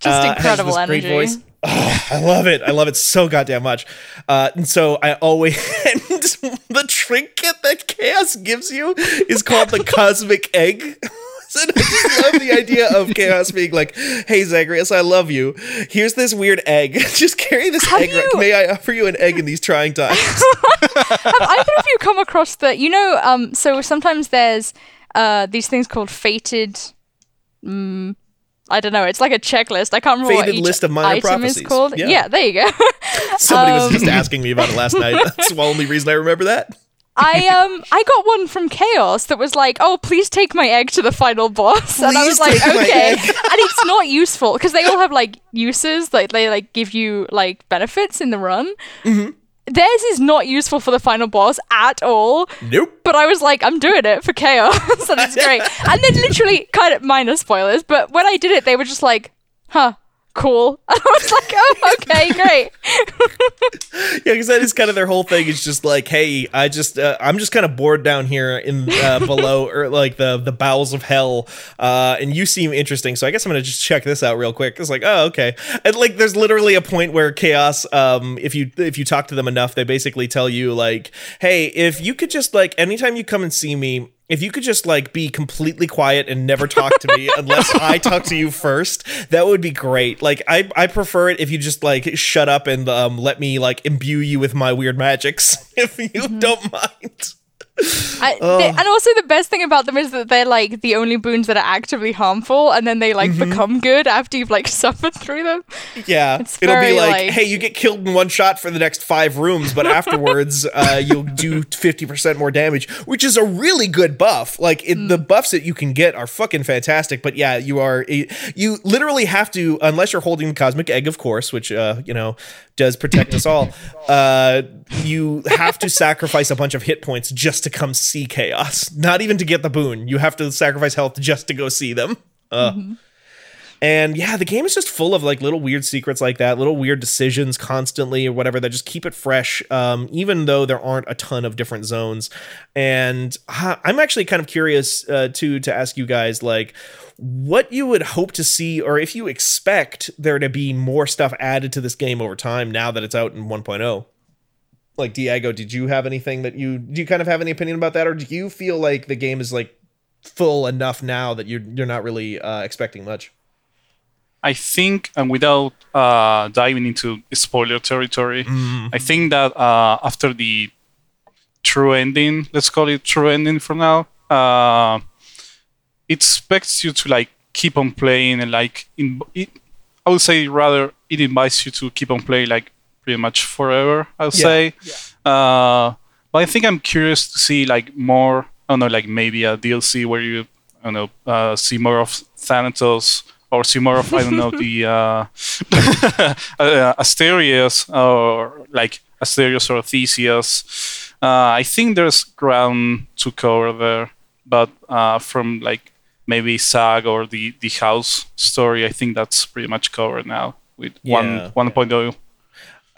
Just Uh, has incredible this great energy. Oh, I love it. I love it so goddamn much. Uh, and so I always and [LAUGHS] the trinket that Chaos gives you is called the Cosmic Egg. [LAUGHS] And I just love the idea of Chaos being like, "Hey Zagreus, I love you. Here's this weird egg. [LAUGHS] Just carry this Have egg. you- May I offer you an egg in these trying times?" Have either of you come across the? You know, um, so sometimes there's uh these things called fated. Mm, I don't know. It's like a checklist. I can't remember what Fated each list of minor item is called. Yeah. Yeah. there you go. [LAUGHS] Somebody was Um, just asking me about it last night. [LAUGHS] That's the only reason I remember that. I [LAUGHS] um I got one from Chaos that was like, "Oh, please take my egg to the final boss," and I was like, "Okay," and it's not useful because they all have like uses, like they like give you like benefits in the run. Mm-hmm. Theirs is not useful for the final boss at all. Nope. But I was like, I'm doing it for chaos, [LAUGHS] and it's great. [LAUGHS] And then literally, kind of minor spoilers, but when I did it, they were just like, "Huh, cool." [LAUGHS] I was like, "Oh, okay, great." [LAUGHS] Yeah, because that is kind of their whole thing. Is just like, hey, I just, uh, I'm just kind of bored down here in uh, [LAUGHS] below or like the the bowels of hell, uh, and you seem interesting, so I guess I'm gonna just check this out real quick. It's like, oh, okay, and like, there's literally a point where chaos, um, if you if you talk to them enough, they basically tell you like, hey, if you could just like, anytime you come and see me. If you could just like be completely quiet and never talk to me [LAUGHS] unless I talk to you first, that would be great. Like I I prefer it if you just like shut up and um let me like imbue you with my weird magics [LAUGHS] if you don't mind. I, they- and also the best thing about them is that they're like the only boons that are actively harmful, and then they like become good after you've like [LAUGHS] suffered through them. Yeah, It's it'll very, be like, like- hey, you get killed in one shot for the next five rooms, but [LAUGHS] afterwards, uh, you'll do fifty percent more damage, which is a really good buff. Like it, the buffs that you can get are fucking fantastic. But yeah, you are you literally have to, unless you're holding the cosmic egg, of course, which uh, you know does protect us all. Uh, you have to sacrifice a bunch of hit points just to come see chaos. Not even to get the boon. You have to sacrifice health just to go see them. Uh. And yeah, the game is just full of like little weird secrets like that, little weird decisions constantly or whatever that just keep it fresh, um, even though there aren't a ton of different zones. And I'm actually kind of curious uh, to to ask you guys like what you would hope to see, or if you expect there to be more stuff added to this game over time now that it's out in 1.0. Like Diego, did you have anything that you do you kind of have any opinion about that, or do you feel like the game is like full enough now that you're you're not really uh, expecting much? I think, and without uh, diving into spoiler territory, I think that uh, after the true ending, let's call it true ending for now, uh, it expects you to like keep on playing and like in, it, I would say rather it invites you to keep on playing like pretty much forever. I'll say, uh, but I think I'm curious to see like more. I don't know, like maybe a DLC where you I don't know uh, see more of Thanatos or see more of I don't know [LAUGHS] the uh, [LAUGHS] uh, Asterius or like Asterius or Theseus. Uh, I think there's ground to cover there, but uh, from like maybe Sag or the the house story, I think that's pretty much covered now with Yeah. one 1.0.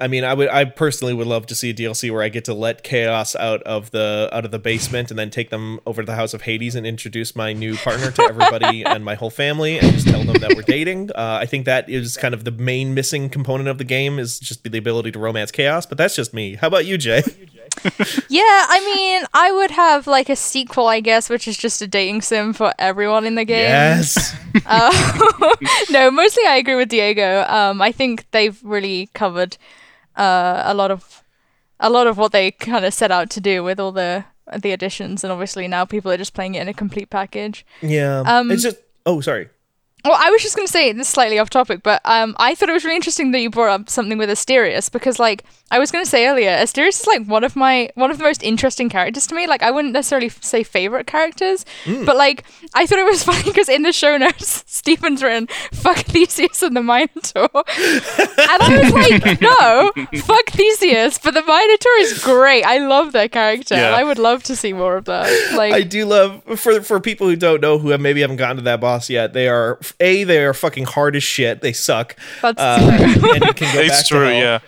I mean, I would, I personally would love to see a DLC where I get to let Chaos out of the out of the basement and then take them over to the House of Hades and introduce my new partner to everybody [LAUGHS] and my whole family and just tell them that we're dating. Uh, I think that is kind of the main missing component of the game is just the ability to romance Chaos. But that's just me. How about you, Jay? [LAUGHS] Yeah, I mean, I would have like a sequel, I guess, which is just a dating sim for everyone in the game. Yes. [LAUGHS] no, mostly I agree with Diego. Um, I think they've really covered uh, a lot of a lot of what they kind of set out to do with all the the additions, and obviously now people are just playing it in a complete package. Yeah. Um, it's just. Oh, sorry. Well, I was just going to say this is slightly off topic, but um, I thought it was really interesting that you brought up something with Asterius because, like, I was going to say earlier, Asterius is like one of my one of the most interesting characters to me. Like, I wouldn't necessarily f- say favorite characters, but like, I thought it was [LAUGHS] funny because in the show notes, [LAUGHS] Steven's written "fuck Theseus and the Minotaur," [LAUGHS] and I was like, no, fuck Theseus, but the Minotaur is great. I love their character. Yeah. I would love to see more of that. Like, I do love for for people who don't know who have maybe haven't gotten to that boss yet. They are a they are fucking hard as shit. They suck. That's uh, true. and you can go [LAUGHS] back It's true, yeah.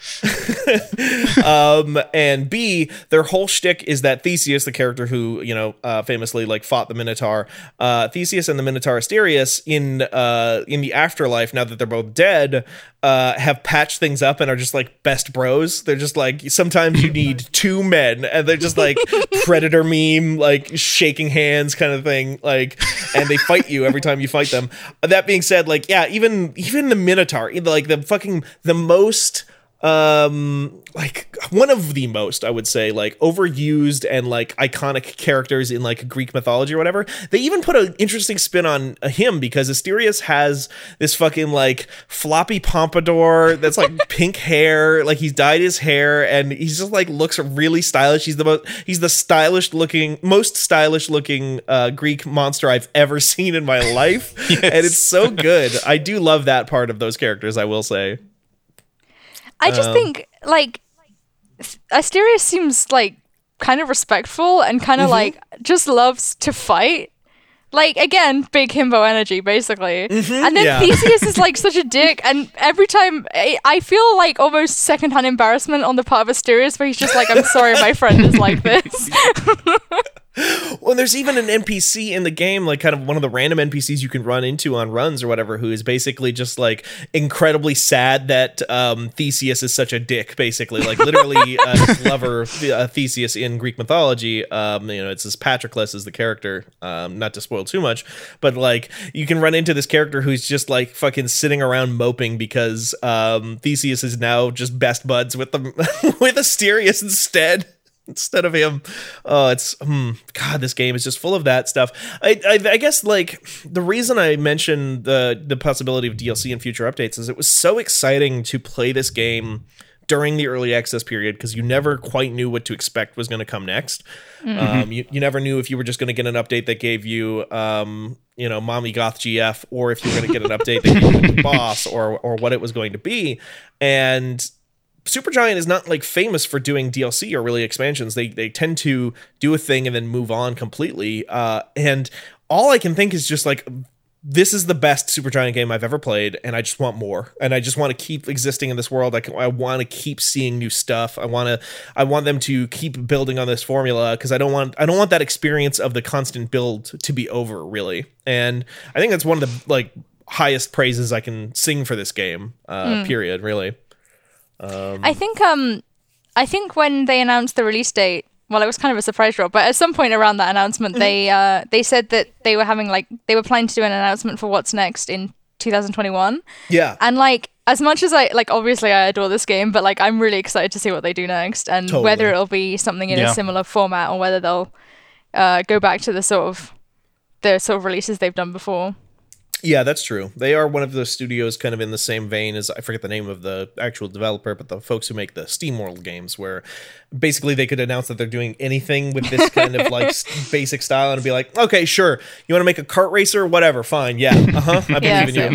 [LAUGHS] um, and B, their whole shtick is that Theseus, the character who you know uh, famously like fought the Minotaur, uh, Theseus and the Minotaur Asterius in uh, in the afterlife, now that they're both dead, uh, have patched things up and are just like best bros. They're just like sometimes you [LAUGHS] need two men, and they're just like [LAUGHS] predator meme, like shaking hands kind of thing, like, and they fight you every time you fight them. That being said, like yeah, even even the Minotaur, like the fucking the most um like one of the most i would say like overused and like iconic characters in like greek mythology or whatever. They even put an interesting spin on uh, him because asterius has this fucking like floppy pompadour that's like [LAUGHS] pink hair. Like he's dyed his hair and he's just like looks really stylish. He's the most he's the stylish looking most stylish looking uh greek monster i've ever [LAUGHS] seen in my life. [LAUGHS] And it's so good. I do love that part of those characters i will say I just Um, think like Asterius seems like kind of respectful and kind of like just loves to fight. Like again, big himbo energy, basically. And then yeah. Theseus is like such a [LAUGHS] dick, and every time I, I feel like almost secondhand embarrassment on the part of Asterius, where he's just like, "I'm sorry, my friend is like this." [LAUGHS] Well, there's even an NPC in the game, like kind of one of the random NPCs you can run into on runs or whatever, who is basically just like incredibly sad that um, Theseus is such a dick. Basically, like literally, [LAUGHS] uh, lover uh, Theseus in Greek mythology. Um, you know, it's this Patroclus is the character. Um, not to spoil too much, but like you can run into this character who's just like fucking sitting around moping because um, Theseus is now just best buds with them [LAUGHS] with Asterius instead. Instead of him. Oh, it's hmm, God. This game is just full of that stuff. I, I, I guess like the reason I mentioned the the possibility of DLC and future updates is it was so exciting to play this game during the early access period because you never quite knew what to expect was going to come next. Um, you, you never knew if you were just going to get an update that gave you, um, you know, Mommy Goth GF, or if you were going to get an update that gave you the [LAUGHS] boss, or or what it was going to be. And Supergiant is not like famous for doing DLC or really expansions. They they tend to do a thing and then move on completely. Uh, and all I can think is just like this is the best Supergiant game I've ever played, and I just want more. And I just want to keep existing in this world. I, can, I want to keep seeing new stuff. I want to I want them to keep building on this formula because I don't want I don't want that experience of the constant build to be over really. And I think that's one of the like highest praises I can sing for this game. Uh, Period. Really. I think um I think when they announced the release date, well it was kind of a surprise drop, but at some point around that announcement they uh they said that they were having like they were planning to do an announcement for what's next in 2021. Yeah. And like as much as I like obviously I adore this game, but like I'm really excited to see what they do next and Totally. whether it'll be something in Yeah. a similar format or whether they'll uh go back to the sort of the sort of releases they've done before. Yeah, that's true. They are one of the studios kind of in the same vein as I forget the name of the actual developer, but the folks who make the SteamWorld games, where basically they could announce that they're doing anything with this kind of like [LAUGHS] basic style and be like, okay, sure, you want to make a kart racer, whatever, fine, yeah, uh huh, I Yeah, believe in you.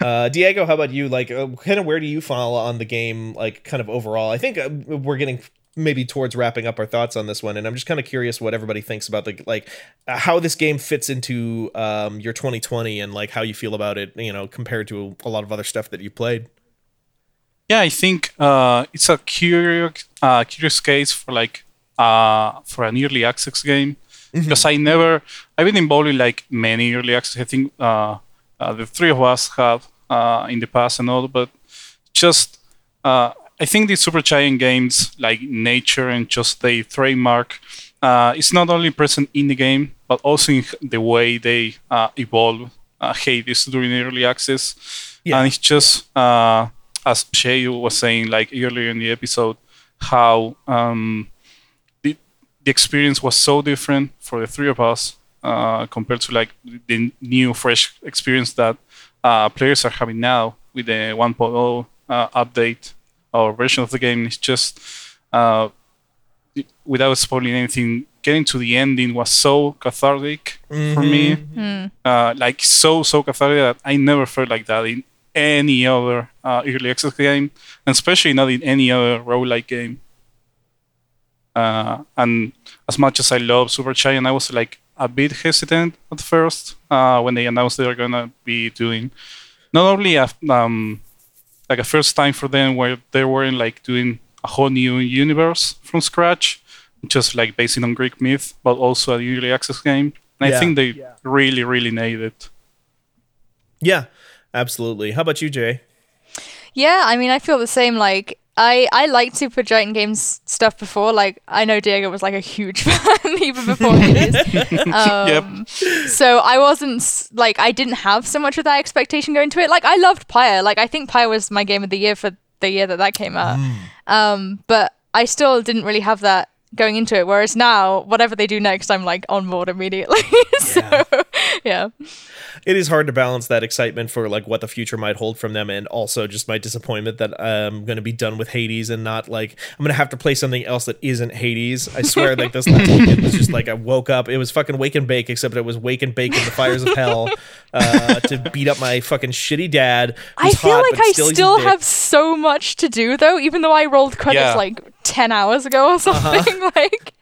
Uh, Diego, how about you? Like, uh, kind of where do you fall on the game? Like, kind of overall, I think uh, we're getting maybe towards wrapping up our thoughts on this one, and I'm just kind of curious what everybody thinks about the like how this game fits into um, your 2020 and like how you feel about it. You know, compared to a lot of other stuff that you played. Yeah, I think uh, it's a curious, uh, curious case for like uh, for an early access game because I never I've been involved in like many early access. I think uh, uh, the three of us have uh, in the past and all, but just uh, I think these Supergiant games like nature and just the trademark uh, is not only present in the game but also in the way they uh, evolve uh, Hades during early access. Yeah. And it's just uh, as Jay was saying like earlier in the episode, how um, the the experience was so different for the three of us uh, compared to like the new fresh experience that uh, players are having now with the 1.0 uh, update or version of the game. is just uh, without spoiling anything, getting to the ending was so cathartic for me. Uh, like so so cathartic that I never felt like that in any other uh, early access game, and especially not in any other roguelike game. Uh, and as much as I love Supergiant, I was like a bit hesitant at first uh, when they announced they were gonna be doing not only a um, like a first time for them where they weren't like doing a whole new universe from scratch, just like based on Greek myth, but also a early access game. And Yeah. I think they really, really nailed it. Yeah, absolutely. How about you, Jay? Yeah, I mean, I feel the same. Like, I I liked Supergiant Games stuff before. Like, I know Diego was like a huge [LAUGHS] fan even before [LAUGHS] Hades. um, Yep. So I wasn't like I didn't have so much of that expectation going to it. Like, I loved Pyre. Like, I think Pyre was my game of the year for the year that that came out. Um, but I still didn't really have that going into it. Whereas now, whatever they do next, I'm like on board immediately. [LAUGHS] so yeah. [LAUGHS] it is hard to balance that excitement for like what the future might hold from them and also just my disappointment that I'm going to be done with Hades and not like I'm going to have to play something else that isn't Hades. I swear like this last weekend was just like I woke up it was fucking wake and bake except it was wake and bake in the fires of hell uh, to beat up my fucking shitty dad. I feel hot, like I still, still have so much to do though, even though I rolled credits Yeah. like ten hours ago or something. [LAUGHS] like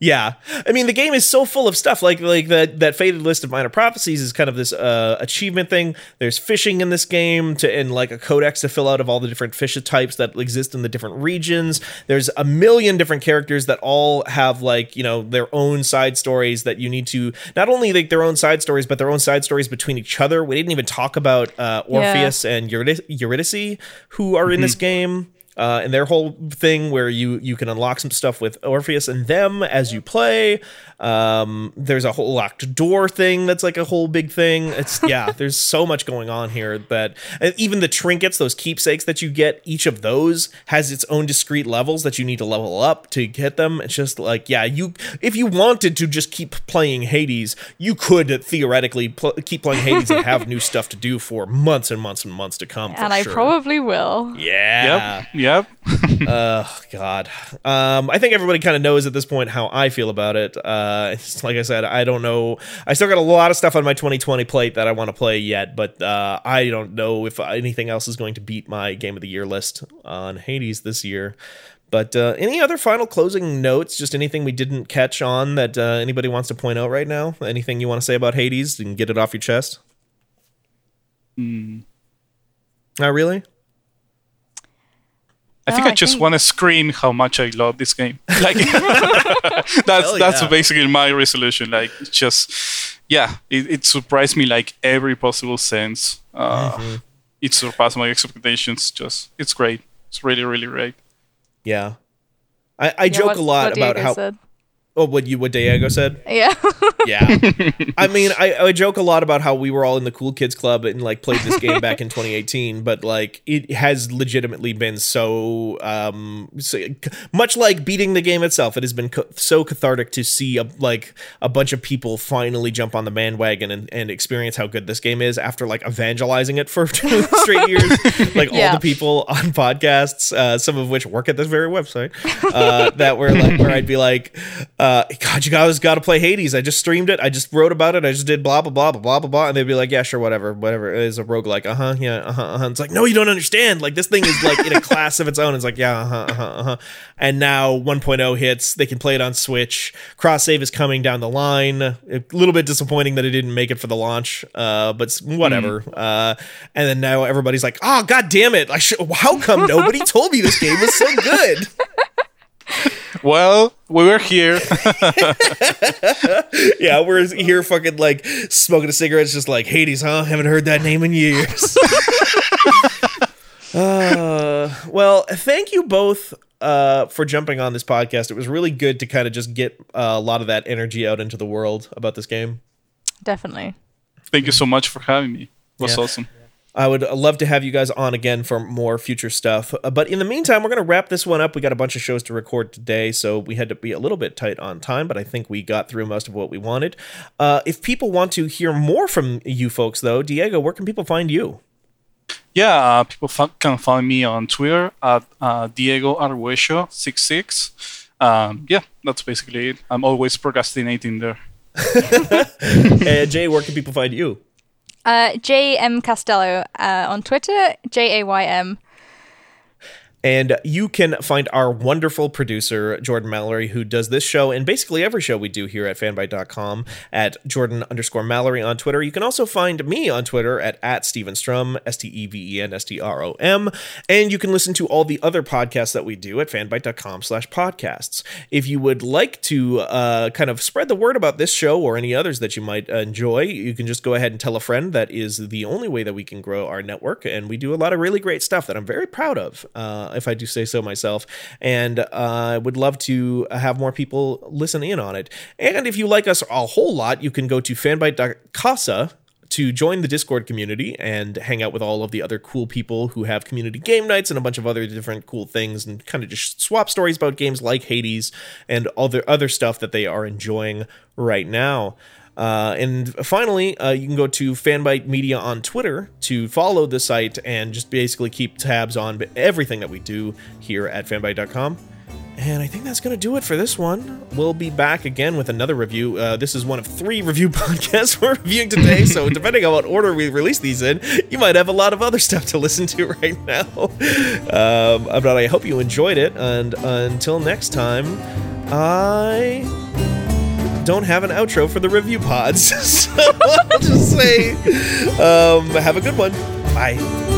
Yeah, I mean the game is so full of stuff. Like like that that Fated list of minor prophecies is kind of this uh, achievement thing. There's fishing in this game to and like a codex to fill out of all the different fish types that exist in the different regions. There's a million different characters that all have like you know their own side stories that you need to not only like their own side stories but their own side stories between each other. We didn't even talk about uh, Yeah. Orpheus and Eurydice, Eurydice who are in this game. Uh, and their whole thing where you you can unlock some stuff with Orpheus and them as you play. Um, there's a whole locked door thing that's like a whole big thing. It's [LAUGHS] yeah, there's so much going on here that and even the trinkets, those keepsakes that you get, each of those has its own discrete levels that you need to level up to get them. It's just like yeah, you if you wanted to just keep playing Hades, you could theoretically pl- keep playing Hades and have [LAUGHS] new stuff to do for months and months and months to come. and I sure. probably will. yeah. Yep. Yep. [LAUGHS] Oh God. Um, I think everybody kind of knows at this point how I feel about it. Uh, like I said, I don't know. I still got a lot of stuff on my 2020 plate that I want to play yet, but uh, I don't know if anything else is going to beat my game of the year list on Hades this year. But uh, any other final closing notes? Just anything we didn't catch on that uh, anybody wants to point out right now? Anything you want to say about Hades and get it off your chest? Not really. I think No, I I just think- want to scream how much I love this game. [LAUGHS] Like that's [LAUGHS] Hell that's yeah. basically my resolution. Like just yeah, it, it surprised me like every possible sense. Uh, Mm-hmm. It surpassed my expectations. Just it's great. It's really really great. Yeah. I, I Yeah, joke what- a lot about Diego how. said. Oh, what you what Diego said? Yeah. [LAUGHS] Yeah. I mean, I, I joke a lot about how we were all in the cool kids club and like played this game back in 2018, but like it has legitimately been so um so, much like beating the game itself. It has been co- so cathartic to see a, like a bunch of people finally jump on the bandwagon and, and experience how good this game is after like evangelizing it for [LAUGHS] two straight years. [LAUGHS] Like all the people on podcasts, uh, some of which work at this very website, uh, that were like where I'd be like, uh, God, you guys got to play Hades. I just streamed it. I just wrote about it. I just did blah blah blah blah blah blah blah. And they'd be like, Yeah, sure, whatever, whatever. It is a roguelike. Uh huh. Yeah. Uh huh. Uh-huh. It's like, no, you don't understand. Like this thing is like in a [LAUGHS] class of its own. It's like, yeah. Uh huh. Uh huh. Uh-huh. And now 1.0 hits. They can play it on Switch. Cross save is coming down the line. A little bit disappointing that it didn't make it for the launch. Uh, but whatever. Uh, and then now everybody's like, oh god damn it! I should. How come [LAUGHS] nobody told me this game was so good? [LAUGHS] Well, we were here. [LAUGHS] yeah, we're here fucking like smoking a cigarette, It's just like Hades, huh? Haven't heard that name in years. [LAUGHS] uh, well, thank you both uh, for jumping on this podcast. It was really good to kind of just get uh, a lot of that energy out into the world about this game. Definitely. Thank you so much for having me. It was Yeah. awesome. I would love to have you guys on again for more future stuff. Uh, But in the meantime, we're going to wrap this one up. We got a bunch of shows to record today, so we had to be a little bit tight on time, but I think we got through most of what we wanted. Uh, if people want to hear more from you folks, though, Diego, where can people find you? Yeah, uh, people fa- can find me on Twitter at uh, Diego Arguello 66 Um, yeah, that's basically it. I'm always procrastinating there. Uh, [LAUGHS] [LAUGHS] Jay, where can people find you? Uh, J M Castello uh, on Twitter. J A Y M. And you can find our wonderful producer, Jordan Mallory, who does this show and basically every show we do here at fanbyte.com at Jordan underscore Mallory on Twitter. You can also find me on Twitter at, at Steven Strom, S T E V E N S T R O M. And you can listen to all the other podcasts that we do at fanbyte.com slash podcasts. If you would like to uh, kind of spread the word about this show or any others that you might enjoy, you can just go ahead and tell a friend. That is the only way that we can grow our network. And we do a lot of really great stuff that I'm very proud of. Uh, if I do say so myself. And uh, I would love to have more people listen in on it. And if you like us a whole lot, you can go to fanbyte.casa to join the Discord community and hang out with all of the other cool people who have community game nights and a bunch of other different cool things and kind of just swap stories about games like Hades and all the other other stuff that they are enjoying right now. Uh, and finally, uh, you can go to Fanbyte Media on Twitter to follow the site and just basically keep tabs on everything that we do here at fanbyte.com. And I think that's going to do it for this one. We'll be back again with another review. Uh, this is one of three review [LAUGHS] podcasts we're reviewing today, so [LAUGHS] depending on what order we release these in, you might have a lot of other stuff to listen to [LAUGHS] right now. Um, but I hope you enjoyed it, and until next time, I don't have an outro for the review pods. [LAUGHS] so I'll just say, um, have a good one. Bye.